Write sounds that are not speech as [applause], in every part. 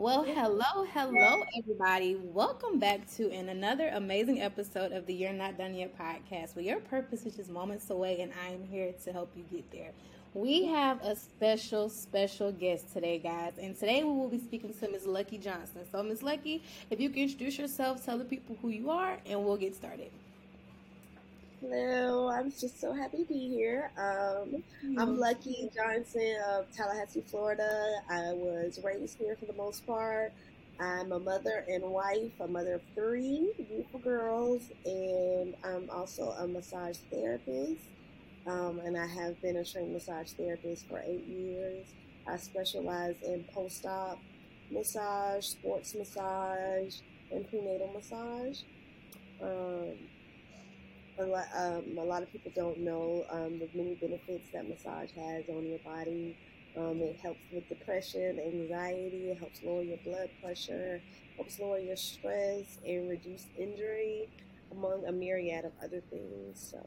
Well, hello, hello, everybody. Welcome back to an another amazing episode of the You're Not Done Yet podcast, where your purpose is just moments away, and I am here to help you get there. We have a special, special guest today, guys, and today we will be speaking to Ms. Lucky Johnson. So, Ms. Lucky, if you can introduce yourself, tell the people who you are, and we'll get started. Hello, I'm just so happy to be here. Um, I'm Lucky Johnson of Tallahassee, Florida. I was raised here for the most part. I'm a mother and wife, a mother of three beautiful girls, and I'm also a massage therapist. Um, and I have been a trained massage therapist for eight years. I specialize in post op massage, sports massage, and prenatal massage. Um, a lot, um, a lot of people don't know um, the many benefits that massage has on your body. Um, it helps with depression, anxiety, it helps lower your blood pressure, helps lower your stress, and reduce injury, among a myriad of other things. So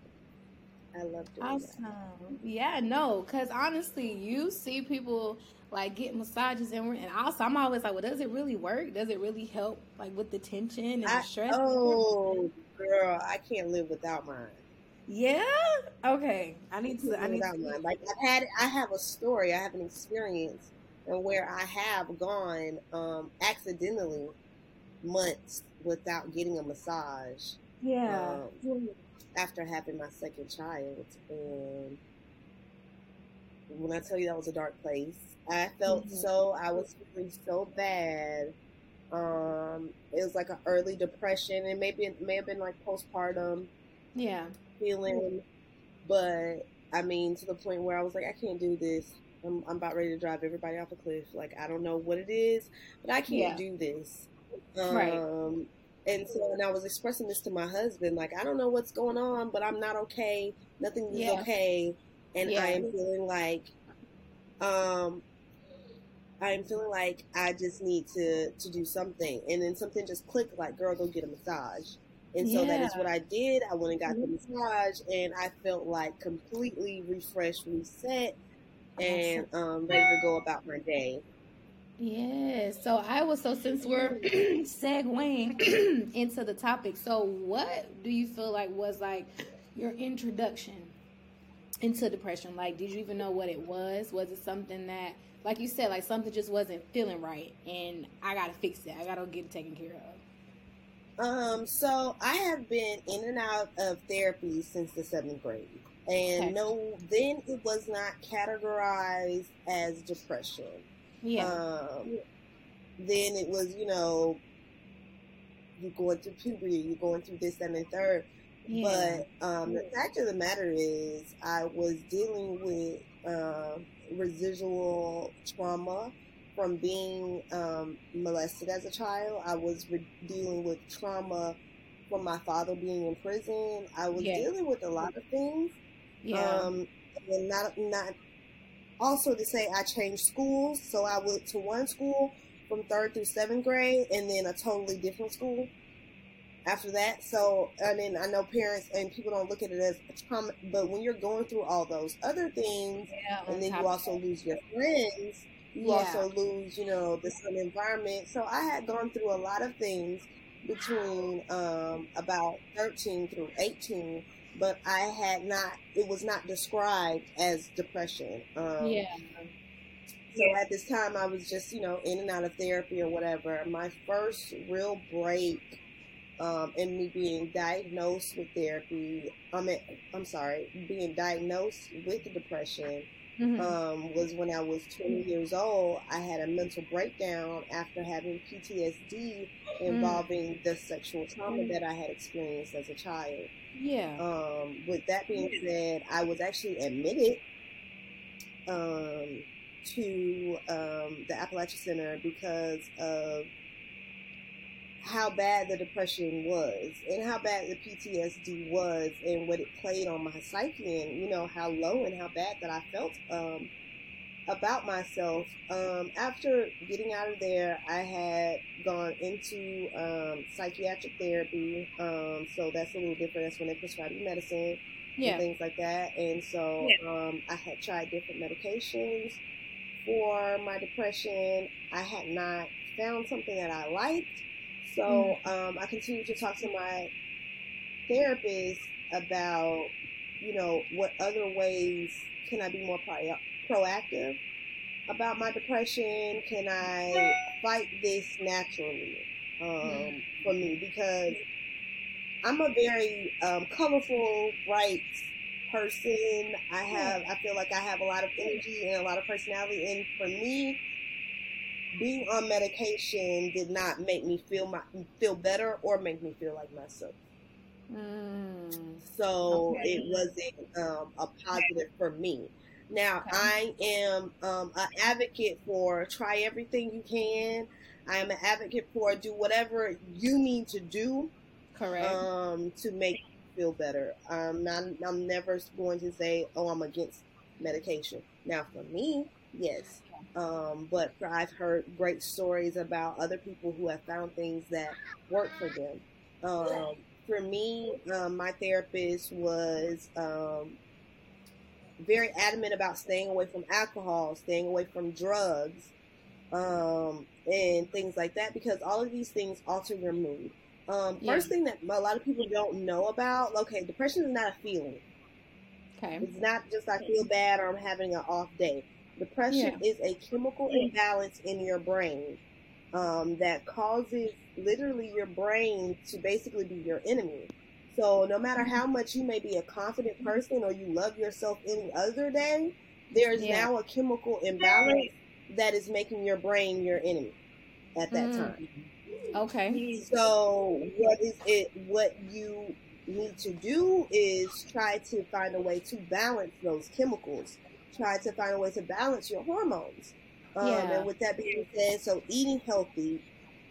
I love doing awesome. that. Yeah, no, because honestly, you see people like get massages and and also I'm always like, well, does it really work? Does it really help like with the tension and I, the stress? Oh, girl, I can't live without mine. Yeah. Okay. I need to. I need to. Mine. Like I've had, I have a story. I have an experience, and where I have gone um, accidentally months without getting a massage. Yeah. Um, after having my second child, and when I tell you that was a dark place, I felt mm-hmm. so. I was feeling so bad was like an early depression, and maybe it may have been like postpartum. Yeah. Feeling, but I mean, to the point where I was like, I can't do this. I'm, I'm about ready to drive everybody off a cliff. Like, I don't know what it is, but I can't yeah. do this. Um, right. And so, and I was expressing this to my husband, like, I don't know what's going on, but I'm not okay. Nothing is yeah. okay. And yeah. I am feeling like, um, I'm feeling like I just need to to do something, and then something just clicked. Like, girl, go get a massage. And so yeah. that is what I did. I went and got the mm-hmm. massage, and I felt like completely refreshed, reset, and um, ready to go about my day. Yeah. So I was so since we're [clears throat] segueing [clears throat] into the topic, so what do you feel like was like your introduction into depression? Like, did you even know what it was? Was it something that like you said, like something just wasn't feeling right, and I gotta fix it. I gotta get it taken care of. Um, so I have been in and out of therapy since the seventh grade, and okay. no, then it was not categorized as depression. Yeah. Um, then it was, you know, you're going through puberty, you're going through this, and the third. Yeah. But um, the fact of the matter is, I was dealing with uh, residual trauma from being um, molested as a child. I was re- dealing with trauma from my father being in prison. I was yes. dealing with a lot of things. Yeah. Um, and not not also to say I changed schools, so I went to one school from third through seventh grade, and then a totally different school after that. So, I mean, I know parents and people don't look at it as trauma, but when you're going through all those other things, yeah, and then you also lose your friends, you yeah. also lose, you know, the same environment. So, I had gone through a lot of things between um, about 13 through 18, but I had not, it was not described as depression. Um, yeah. So at this time, I was just, you know, in and out of therapy or whatever. My first real break um, and me being diagnosed with therapy. I mean, I'm sorry, being diagnosed with depression mm-hmm. um, was when I was 20 years old. I had a mental breakdown after having PTSD involving mm. the sexual trauma that I had experienced as a child. Yeah. Um, with that being said, I was actually admitted um, to um, the Apalachee Center because of how bad the depression was and how bad the PTSD was and what it played on my psyche and you know how low and how bad that I felt um, about myself. Um, after getting out of there, I had gone into um, psychiatric therapy, um, so that's a little different. That's when they prescribe you medicine yeah. and things like that. And so yeah. Um, I had tried different medications for my depression. I had not found something that I liked. So mm. um, I continued to talk to my therapist about, you know, what other ways can I be more pro- proactive about my depression? Can I fight this naturally um, mm. for me? Because I'm a very um, colorful, bright person. I have, I feel like I have a lot of energy and a lot of personality. And for me, being on medication did not make me feel my feel better or make me feel like myself. Mm. So okay. it wasn't um, a positive for me. Now okay. I am um, an advocate for try everything you can. I am an advocate for do whatever you need to do. Correct. Um, to make you feel better. I'm, I'm never going to say, oh, I'm against medication. Now, for me, yes. Um, but I've heard great stories about other people who have found things that work for them. Um, for me, um, my therapist was um, very adamant about staying away from alcohol, staying away from drugs, um, and things like that because all of these things alter your mood. Um, yeah. First thing that a lot of people don't know about, okay, depression is not a feeling. Okay. It's not just I feel bad or I'm having an off day. Depression yeah. is a chemical imbalance in your brain um, that causes literally your brain to basically be your enemy. So no matter how much you may be a confident person or you love yourself any other day, there's yeah. now a chemical imbalance that is making your brain your enemy at that mm. time. Okay. So what is it what you need to do is try to find a way to balance those chemicals. Try to find a way to balance your hormones. Um, yeah. And with that being said, so eating healthy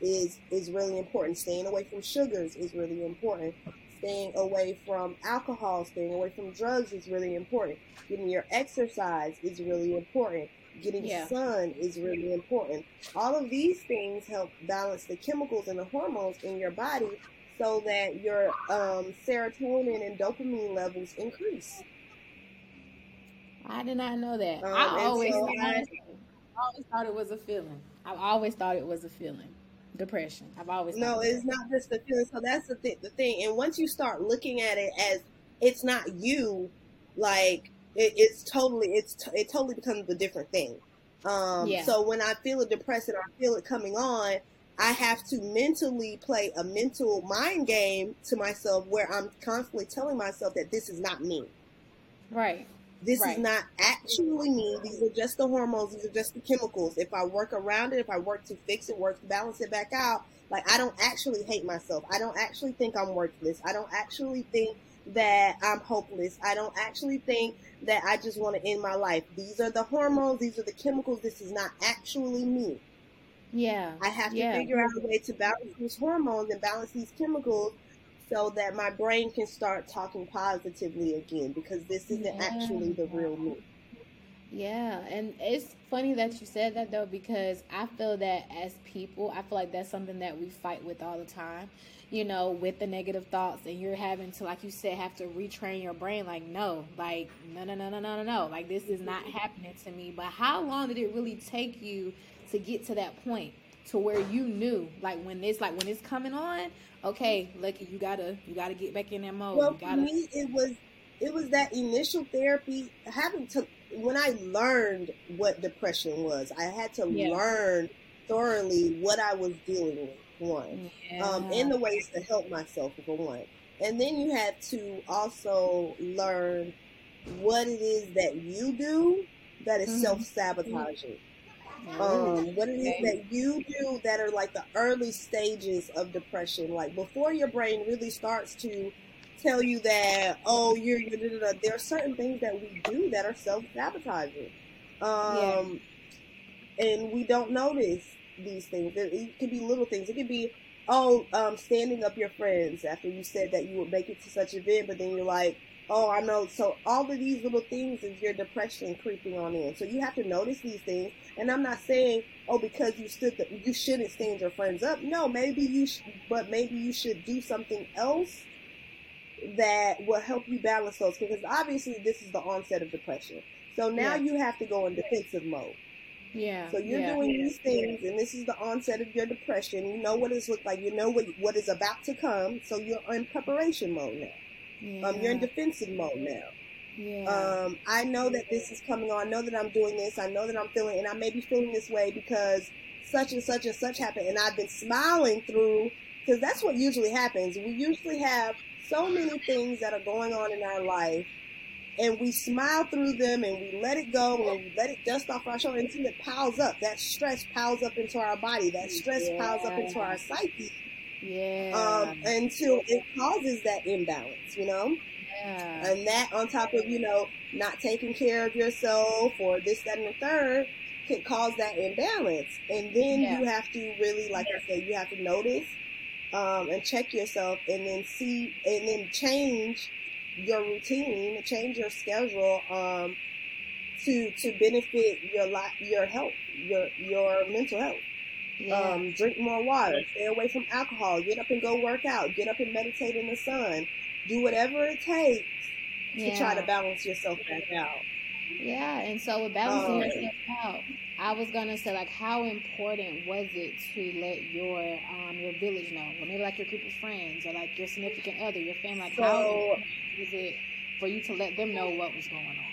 is is really important. Staying away from sugars is really important. Staying away from alcohol, staying away from drugs is really important. Getting your exercise is really important. Getting yeah. sun is really important. All of these things help balance the chemicals and the hormones in your body so that your um, serotonin and dopamine levels increase. I did not know that. Um, I always so I, I always thought it was a feeling. I've always thought it was a feeling. Depression. I've always no. It's not just a feeling. So that's the thing. The thing. And once you start looking at it as it's not you, like it, it's totally. It's it totally becomes a different thing. Um, yeah. So when I feel it depressing or I feel it coming on, I have to mentally play a mental mind game to myself where I'm constantly telling myself that this is not me. Right. This right. is not actually me. These are just the hormones. These are just the chemicals. If I work around it, if I work to fix it, work to balance it back out, like I don't actually hate myself. I don't actually think I'm worthless. I don't actually think that I'm hopeless. I don't actually think that I just want to end my life. These are the hormones. These are the chemicals. This is not actually me. Yeah. I have to yeah. figure out a way to balance these hormones and balance these chemicals so that my brain can start talking positively again because this isn't yeah. actually the real me. Yeah, and it's funny that you said that though because I feel that as people, I feel like that's something that we fight with all the time. You know, with the negative thoughts, and you're having to, like you said, have to retrain your brain. Like, no, like, no, no, no, no, no, no, no. Like, this is not happening to me. But how long did it really take you to get to that point? To where you knew like when it's like when it's coming on okay lucky you gotta you gotta get back in that mode well for me it was it was that initial therapy having to when i learned what depression was i had to yeah. learn thoroughly what i was dealing with one yeah. um, and the ways to help myself for one and then you had to also learn what it is that you do that is mm-hmm. self-sabotaging um, what it is that you do that are like the early stages of depression, like before your brain really starts to tell you that, oh, you're, you're there are certain things that we do that are self sabotaging. Um, yeah. And we don't notice these things. It, could be little things. It could be, oh, um, standing up your friends after you said that you would make it to such an event, but then you're like, oh, I know. So all of these little things is your depression creeping on in. So you have to notice these things. And I'm not saying, oh, because you stood, the, you shouldn't stand your friends up. No, maybe you, sh- but maybe you should do something else that will help you balance those. Because obviously, this is the onset of depression. So now yeah. you have to go in defensive mode. Yeah. So you're yeah, doing yeah. these things, and this is the onset of your depression. You know what it's looked like. You know what what is about to come. So you're in preparation mode now. Yeah. Um, you're in defensive mode now. Yeah. Um, I know that this is coming on. I know that I'm doing this. I know that I'm feeling, and I may be feeling this way because such and such and such happened, and I've been smiling through because that's what usually happens. We usually have so many things that are going on in our life and we smile through them and we let it go and we let it dust off our shoulder until it piles up. That stress piles up into our body. That stress yeah. piles up into our psyche. Yeah. Um, until it causes that imbalance, you know? Yeah. And that on top of, you know, not taking care of yourself or this, that, and the third can cause that imbalance. And then yeah. you have to really, like I said, you have to notice um, and check yourself and then see and then change your routine, change your schedule um, to to benefit your life, your health, your your mental health. Yeah. Um, drink more water. Stay away from alcohol. Get up and go work out. Get up and meditate in the sun. Do whatever it takes yeah. to try to balance yourself back out. Yeah, and so with balancing um, yourself out, I was gonna say like how important was it to let your um your village know, or maybe like your group of friends, or like your significant other, your family, like so, how was it for you to let them know what was going on?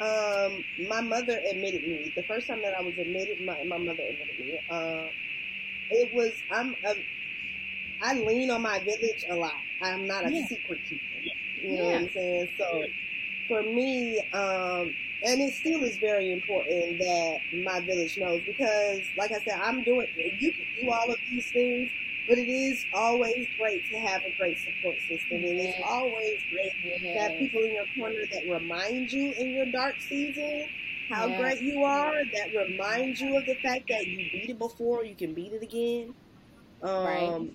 Um, my mother admitted me. The first time that I was admitted, my, my mother admitted me. Uh, it was I'm a, I lean on my village a lot. I'm not a yeah. secret keeper. You know yeah. what I'm saying? So for me, um, and it still is very important that my village knows because, like I said, I'm doing. You can do all of these things, but it is always great to have a great support system. and It is always great to have people in your corner that remind you in your dark season how yeah. great you are. That remind you of the fact that you beat it before, you can beat it again. Um, right.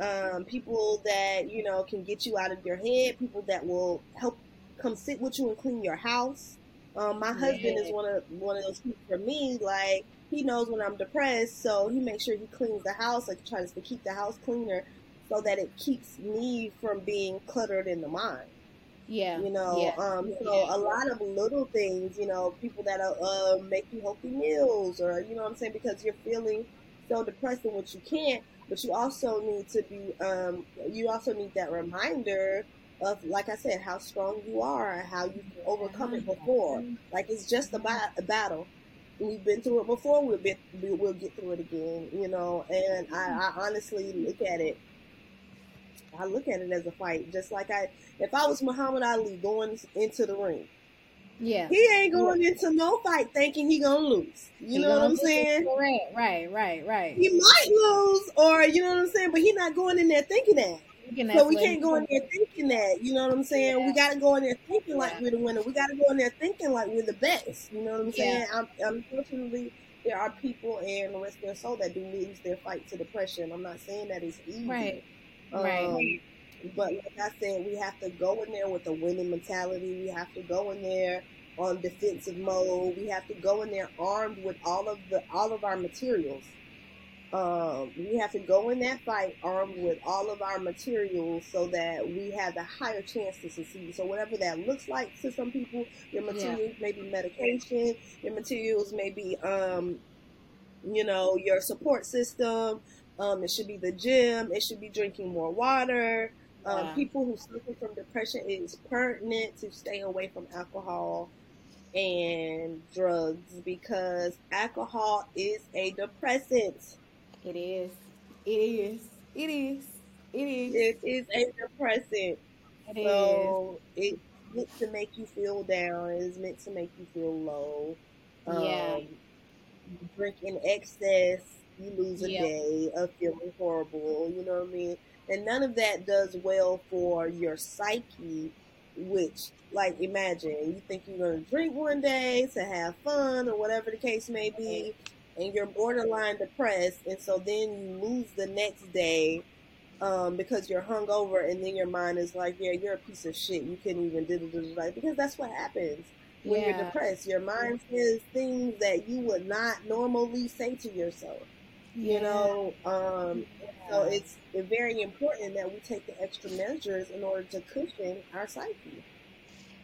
Um, people that you know can get you out of your head. People that will help come sit with you and clean your house. Um, my husband is one of one of those people for me. Like he knows when I'm depressed, so he makes sure he cleans the house. Like tries to keep the house cleaner, so that it keeps me from being cluttered in the mind. Yeah, you know. Yeah. Um, so yeah. a lot of little things, you know, people that are uh, making healthy meals, or you know, what I'm saying because you're feeling so depressed in what you can't, but you also need to be. Um, you also need that reminder of, like I said, how strong you are, how you can overcome it before. Like it's just about a battle. We've been through it before. We'll be, we'll get through it again, you know. And I, I honestly look at it. I look at it as a fight, just like I, if I was Muhammad Ali going into the ring, yeah, he ain't going yeah. into no fight thinking he gonna lose. You he know what I'm saying? Right, right, right, right. He might lose, or you know what I'm saying, but he not going in there thinking that so we can't go in there thinking that. You know what I'm saying? Yeah. We got to go in there thinking like we're the winner. We got to go in there thinking like we're the best. You know what I'm saying? Yeah. I'm, unfortunately, there are people and the rest of their soul that do lose their fight to depression. I'm not saying that it's easy. Right. Um, right. But like I said, we have to go in there with a winning mentality. We have to go in there on defensive mode. We have to go in there armed with all of the all of our materials um, we have to go in that fight armed with all of our materials so that we have the higher chance to succeed. So whatever that looks like to some people, your materials yeah. may be medication, your materials may be, um, you know, your support system. Um, it should be the gym. It should be drinking more water. Um, yeah. People who suffer from depression, it is pertinent to stay away from alcohol and drugs because alcohol is a depressant. It is. It is. It is. It is. It is a depressant. It so is. it's meant to make you feel down. It's meant to make you feel low. Yeah. Um, you drink in excess, you lose a day of feeling horrible. You know what I mean? And none of that does well for your psyche, which, like, imagine you think you're going to drink one day to have fun or whatever the case may be and you're borderline depressed, and so then you lose the next day um, because you're hungover, and then your mind is like, "Yeah, you're a piece of shit. You couldn't even do the right." Because that's what happens when yeah. you're depressed. Your mind says things that you would not normally say to yourself. Yeah. You know, um, yeah. so it's very important that we take the extra measures in order to cushion our psyche.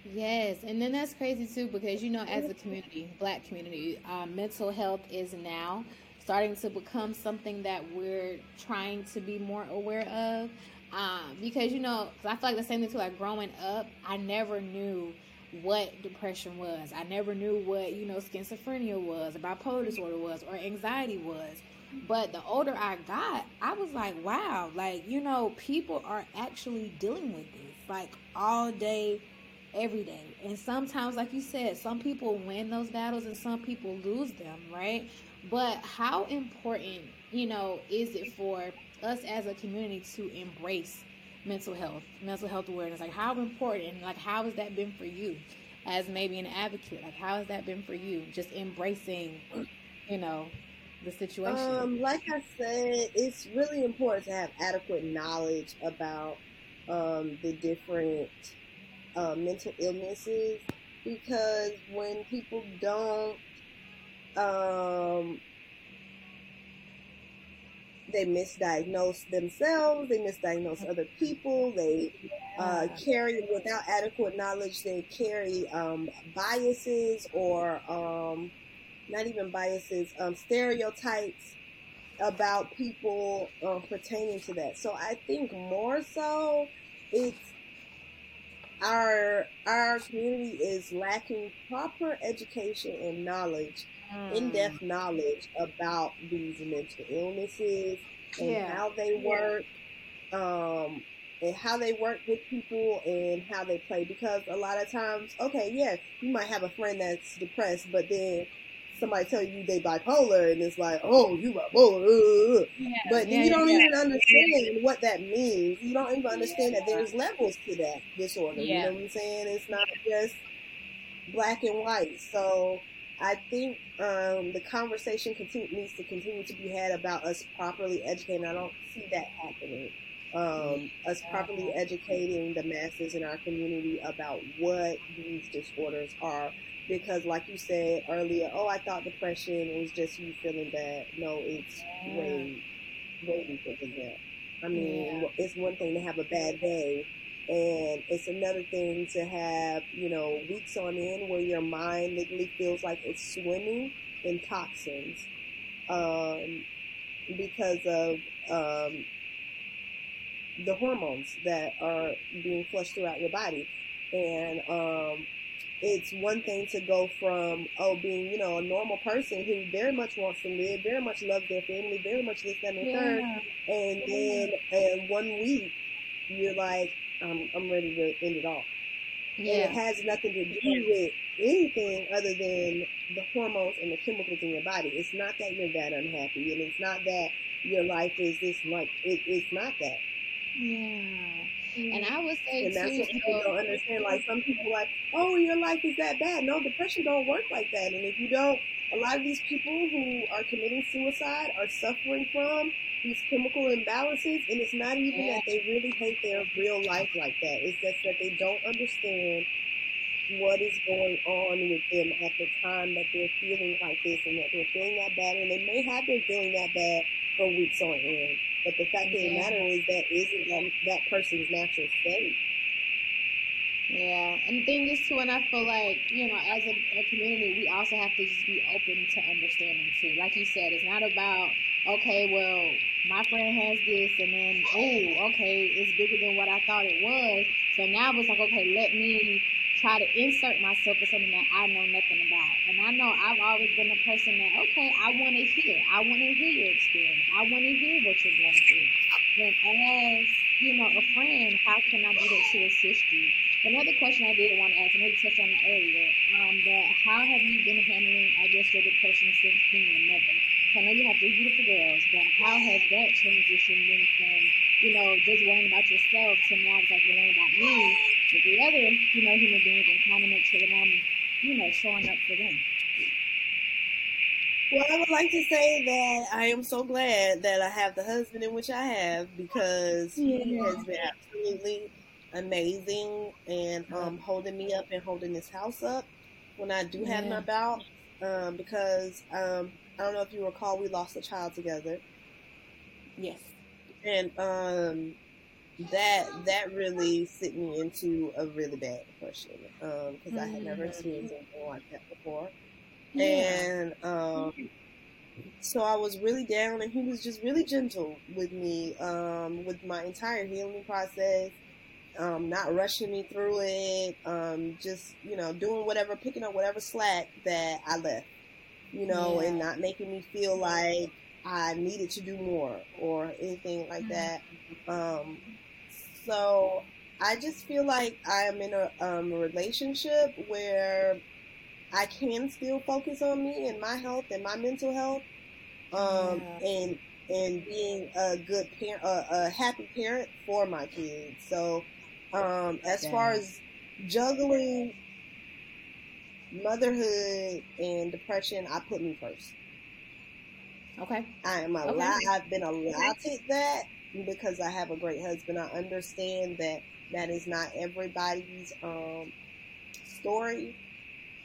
Yes, and then that's crazy too because you know, as a community, black community, um, mental health is now starting to become something that we're trying to be more aware of. Um, because you know, I feel like the same thing too. Like growing up, I never knew what depression was. I never knew what you know schizophrenia was, bipolar disorder was, or anxiety was. But the older I got, I was like, wow, like you know, people are actually dealing with this like all day, every day. And sometimes, like you said, some people win those battles and some people lose them, right? But how important, you know, is it for us as a community to embrace mental health, mental health awareness? Like, how important, like, how has that been for you as maybe an advocate? Like, how has that been for you? Just embracing, you know, the situation? Um, like I said, it's really important to have adequate knowledge about um, the different uh, mental illnesses because when people don't um, they misdiagnose themselves, they misdiagnose other people, they uh, carry, without adequate knowledge, they carry um, biases or um, not even biases, um, stereotypes about people uh, pertaining to that. So I think more so it's our our community is lacking proper education and knowledge, mm. in-depth knowledge about these mental illnesses and yeah. how they work, um, and how they work with people and how they play. Because a lot of times, okay, yeah, you might have a friend that's depressed, but then somebody tell you they bipolar and it's like, oh, you are bipolar. Yeah, but yeah, you don't yeah. even understand what that means. You don't even understand that there's levels to that disorder. You know what I'm saying? It's not just black and white. So I think um, the conversation continue, needs to continue to be had about us properly educating. I don't see that happening. Um, us properly educating the masses in our community about what these disorders are because like you said earlier, oh, I thought depression was just you feeling bad. No, it's way, way deeper than that. I mean, yeah. it's one thing to have a bad day, and it's another thing to have, you know, weeks on end where your mind literally feels like it's swimming in toxins um, because of um, the hormones that are being flushed throughout your body. And um, it's one thing to go from oh being you know a normal person who very much wants to live, very much loves their family, very much this that and the yeah. third, and then and one week you're like I'm I'm ready to end it all. Yeah. And it has nothing to do with anything other than the hormones and the chemicals in your body. It's not that you're that unhappy, and it's not that your life is this like it, it's not that. Yeah. And I would say and that's too, what people don't understand. Like some people like, oh, your life is that bad. No, depression don't work like that. And if you don't, a lot of these people who are committing suicide are suffering from these chemical imbalances, and it's not even yeah. that they really hate their real life like that. It's just that they don't understand what is going on with them at the time that they're feeling like this and that they're feeling that bad, and they may have been feeling that bad for weeks on end. But the fact yeah. of the matter is that isn't that, that person's natural state. Yeah, and the thing is too, and I feel like you know, as a, a, community, we also have to just be open to understanding too. Like you said, it's not about okay, well, my friend has this, and then oh, okay, it's bigger than what I thought it was. So now it's like, okay, let me try to insert myself in something that I know nothing about. And I know I've always been a person that, okay, I want to hear. I want to hear your experience. I want to hear what you're going through. And as, you know, a friend, how can I do that to assist you? Another question I did want to ask, know you touched on it earlier, um, but how have you been handling, I guess, your depression since being a mother? I know you have three beautiful girls, but how has that transition been from, you know, just worrying about yourself to now it's like worrying about me with the other, you know, human beings and trying to make sure that I'm, you know, showing up for them. Well, I would like to say that I am so glad that I have the husband in which I have because yeah. he has been absolutely amazing and um, holding me up and holding this house up when I do have yeah. my bout. Um, because um, I don't know if you recall, we lost a child together. Yes. And um, that that really sent me into a really bad depression because um, I had never mm. experienced anything like that before, yeah. and um, so I was really down, and he was just really gentle with me um, with my entire healing process. Um, not rushing me through it, um, just you know, doing whatever, picking up whatever slack that I left, you know, yeah. and not making me feel like I needed to do more or anything like mm-hmm. that. Um, so I just feel like I am in a, um, relationship where I can still focus on me and my health and my mental health, um, yeah. and and being a good parent, a, a, happy parent for my kids. So, um, as far as juggling motherhood and depression, I put me first. Okay. I am allowed. Okay. I've been allowed that because I have a great husband. I understand that that is not everybody's um, story.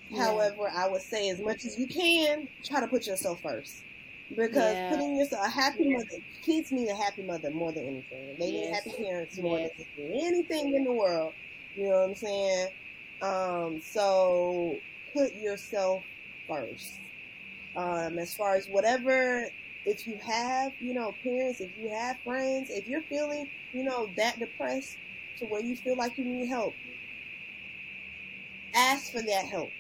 Yeah. However, I would say as much as you can, try to put yourself first. Because yeah. putting yourself a happy yeah. mother, kids need a happy mother more than anything. They yes. need happy parents more yes. than anything in the world. You know what I'm saying? Um, so put yourself first. Um, as far as whatever, if you have, you know, parents, if you have friends, if you're feeling, you know, that depressed to where you feel like you need help, ask for that help.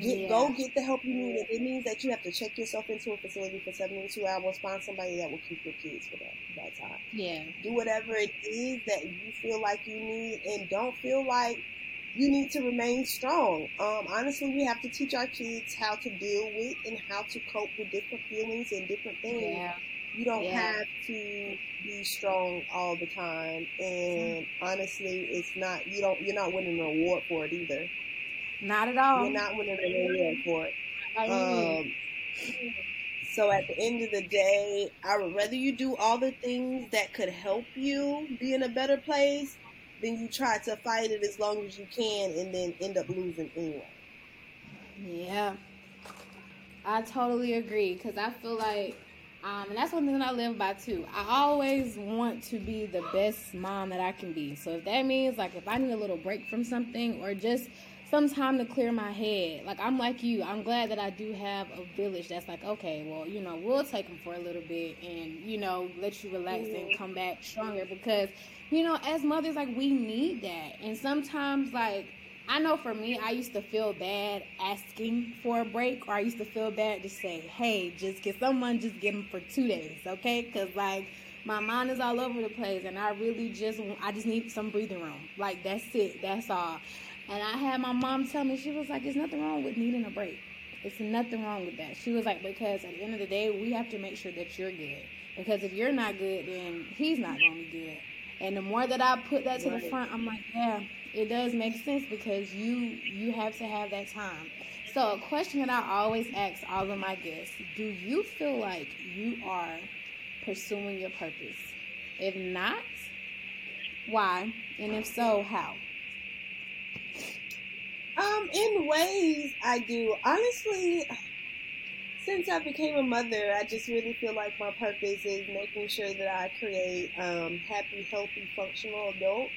Get, yeah. Go get the help you need. If it means that you have to check yourself into a facility for 72 hours, find somebody that will keep your kids for that, that time. Yeah. Do whatever it is that you feel like you need and don't feel like you need to remain strong. Um, honestly, we have to teach our kids how to deal with and how to cope with different feelings and different things. Yeah. You don't yeah. have to be strong all the time. And honestly, it's not you don't you're not winning an award for it either. Not at all. You're not winning an award for it. Um, so at the end of the day, I would rather you do all the things that could help you be in a better place then you try to fight it as long as you can and then end up losing anyway. Yeah. I totally agree because I feel like, um, and that's one thing I live by too. I always want to be the best mom that I can be. So if that means like if I need a little break from something or just some time to clear my head, like I'm like you, I'm glad that I do have a village that's like, okay, well, you know, we'll take them for a little bit and you know let you relax mm-hmm. and come back stronger because you know, as mothers, like we need that. And sometimes, like, I know for me, I used to feel bad asking for a break, or I used to feel bad to say, hey, just get someone, just get them for two days, okay? Because, like, my mind is all over the place, and I really just, I just need some breathing room. Like, that's it, that's all. And I had my mom tell me, she was like, there's nothing wrong with needing a break. It's nothing wrong with that. She was like, because at the end of the day, we have to make sure that you're good. Because if you're not good, then he's not going to be good. And the more that I put that to right. the front, I'm like, yeah, it does make sense because you you have to have that time. So a question that I always ask all of my guests, do you feel like you are pursuing your purpose? If not, why? And if so, how? Um, in ways I do. Honestly, since I became a mother, I just really feel like my purpose is making sure that I create um, happy, healthy, functional adults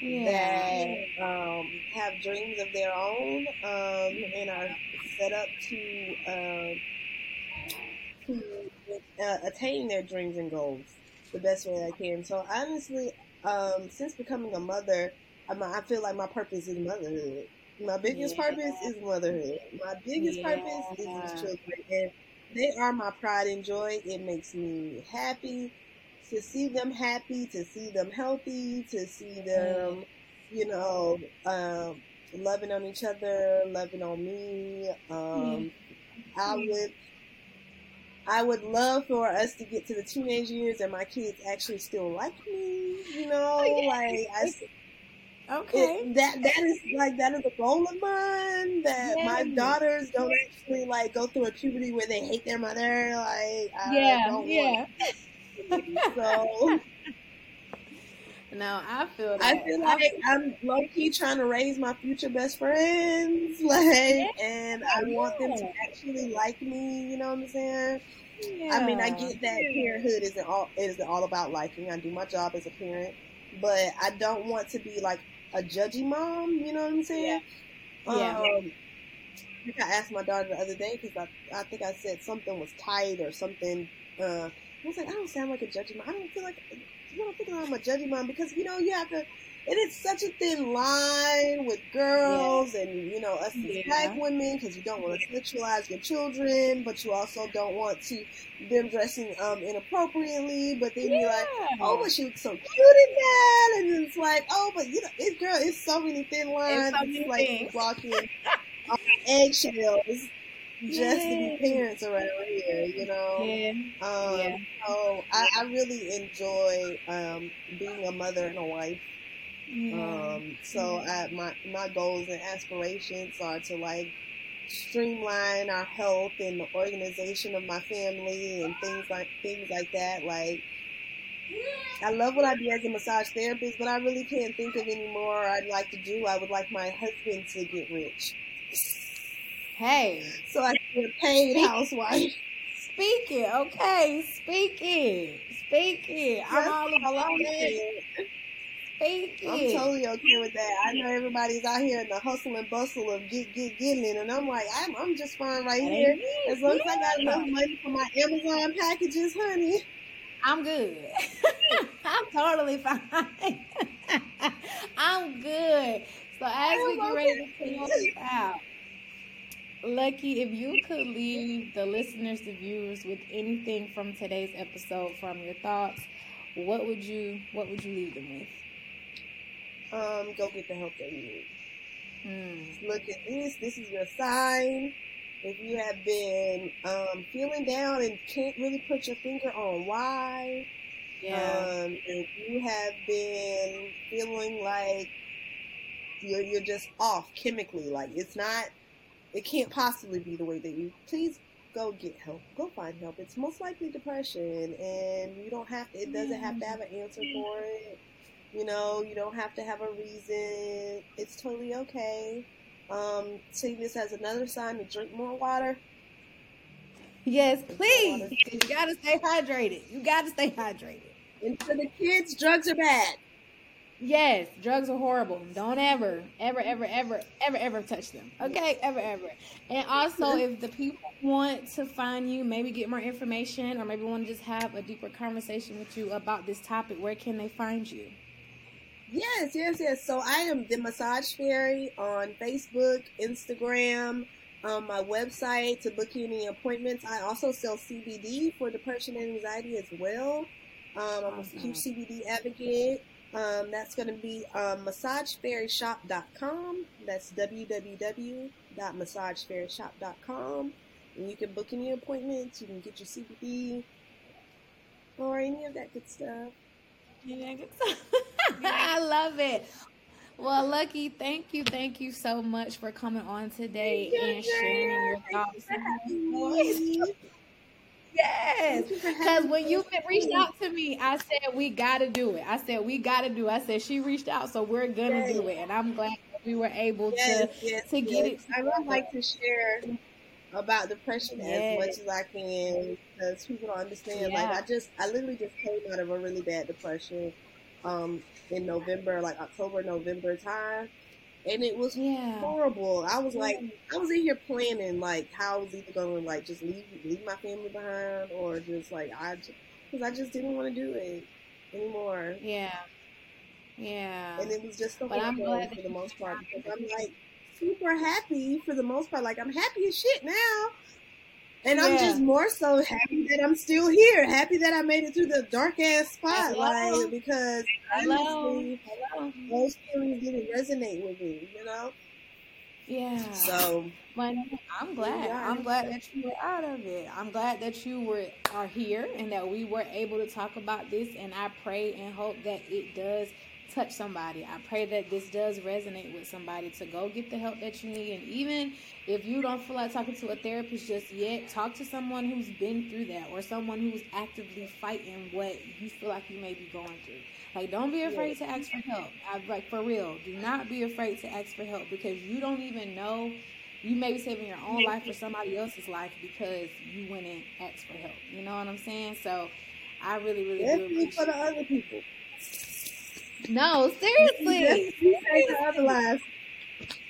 yeah. that um, have dreams of their own um, and are set up to, uh, to uh, attain their dreams and goals the best way I can. So honestly, um, since becoming a mother, I feel like my purpose is motherhood. My biggest yeah. purpose is motherhood. My biggest yeah. purpose is these children. And they are my pride and joy. It makes me happy to see them happy, to see them healthy, to see them, you know, um, loving on each other, loving on me. Um, I would I would love for us to get to the teenage years and my kids actually still like me, you know, [laughs] oh, like I Okay. It, that that is like that is a goal of mine. That yeah. my daughters don't actually like go through a puberty where they hate their mother. Like yeah, yeah. so. [laughs] No, I feel. That. I feel like I, am low key trying to raise my future best friends, [laughs] like, yeah. and I oh, want them to actually like me. You know what I'm saying? Yeah. I mean, I get that parenthood isn't all isn't all about liking. I do my job as a parent, but I don't want to be like a judgy mom. You know what I'm saying? Yeah. yeah. Um, I I asked my daughter the other day because I, I think I said something was tight or something. Uh, I was like, I don't sound like a judgy mom. I don't feel like don't think I'm a judgy mom because you know you have to it is such a thin line with girls yeah. and you know us as black women because you don't want to sexualize your children, but you also don't want to them dressing um inappropriately. But then yeah. you're like, oh, but she looks so cute in that, and it's like, oh, but you know, this girl, it's so many thin lines. It's, it's like things. walking [laughs] on eggshells just to be parents around here, you know. Yeah. Um, yeah. So I, I really enjoy um, being a mother and a wife. Um, so I, my my goals and aspirations are to like streamline our health and the organization of my family and things like things like that. Like I love what I do as a massage therapist, but I really can't think of any more I'd like to do. I would like my husband to get rich. Hey. So I can be a paid housewife. Speak, housewife. Speaking, okay, speaking, speaking. I'm all about it. Thank you. I'm totally okay with that. I know everybody's out here in the hustle and bustle of get get getting it, and I'm like, I'm I'm just fine right here. As long as I got enough money for my Amazon packages, honey. I'm good. [laughs] I'm totally fine. [laughs] I'm good. So as we get ready to close out, Lucky, if you could leave the listeners, the viewers, with anything from today's episode, from your thoughts, what would you what would you leave them with? Um, go get the help that you need. Hmm. Look at this. This is your sign. If you have been um, feeling down and can't really put your finger on why, yeah. Um, if you have been feeling like you're you're just off chemically, like it's not, it can't possibly be the way that you. Please go get help. Go find help. It's most likely depression, and you don't have. It doesn't have to have an answer for it. You know, you don't have to have a reason. It's totally okay. Um, see this as another sign to drink more water. Yes, please. You gotta stay hydrated. You gotta stay hydrated. And for the kids, drugs are bad. Yes, drugs are horrible. Don't ever, ever, ever, ever, ever, ever touch them. Okay, ever, ever. And also, if the people want to find you, maybe get more information, or maybe want to just have a deeper conversation with you about this topic, where can they find you? Yes, yes, yes. So I am the Massage Fairy on Facebook, Instagram, um, my website to book any appointments. I also sell CBD for depression and anxiety as well. Um, I'm a huge CBD advocate. Um, that's going to be um, massagefairyshop.com. That's www.massagefairyshop.com. And you can book any appointments. You can get your CBD or any of that good stuff. Any good stuff. [laughs] I love it. Well, Lucky, thank you, thank you so much for coming on today and sharing your thoughts. Yes, because when you reached out to me, I said we got to do it. I said we got to do. it. I said she reached out, so we're gonna yes. do it, and I'm glad we were able yes, to yes, to get it. I would like to share about depression as much as I can because people don't understand. Yeah. Like I just, I literally just came out of a really bad depression um, in November, like October, November time, and it was yeah. horrible. I was like, I was in here planning like how I was either going to like just leave leave my family behind or just like I, because I just didn't want to do it anymore. Yeah. Yeah. And it was just so hard for the most part because I'm like super happy for the most part. Like I'm happy as shit now. And yeah. I'm just more so happy that I'm still here. Happy that I made it through the dark ass spot, like because honestly, those feelings didn't resonate with me, you know. Yeah. So, I'm glad. Yeah, I'm glad that you were out of it. I'm glad that you were are here and that we were able to talk about this. And I pray and hope that it does touch somebody. I pray that this does resonate with somebody to go get the help that you need. And even if you don't feel like talking to a therapist just yet, talk to someone who's been through that or someone who's actively fighting what you feel like you may be going through. Like, don't be afraid to ask for help. I, like, for real, do not be afraid to ask for help because you don't even know. You may be saving your own life or somebody else's life because you went and asked for help. You know what I'm saying? So, I really, really do appreciate for the other people. No, [laughs] seriously.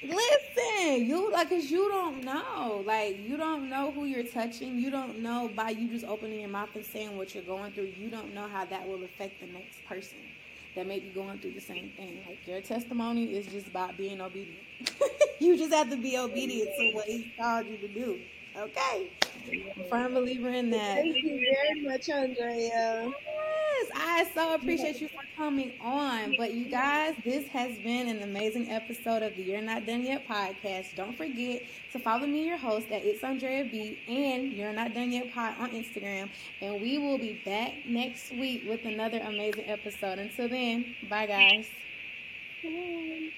Listen, you like, cause you don't know, like, you don't know who you're touching. You don't know by you just opening your mouth and saying what you're going through. You don't know how that will affect the next person that may be going through the same thing. Like your testimony is just about being obedient. [laughs] you just have to be obedient to what He called you to do. Okay, I'm a firm believer in that. Thank you very much, Andrea. I so appreciate you for coming on. But you guys, this has been an amazing episode of the You're Not Done Yet podcast. Don't forget to follow me, your host, at It's Andrea B and You're Not Done Yet Pod on Instagram. And we will be back next week with another amazing episode. Until then, bye guys. Bye.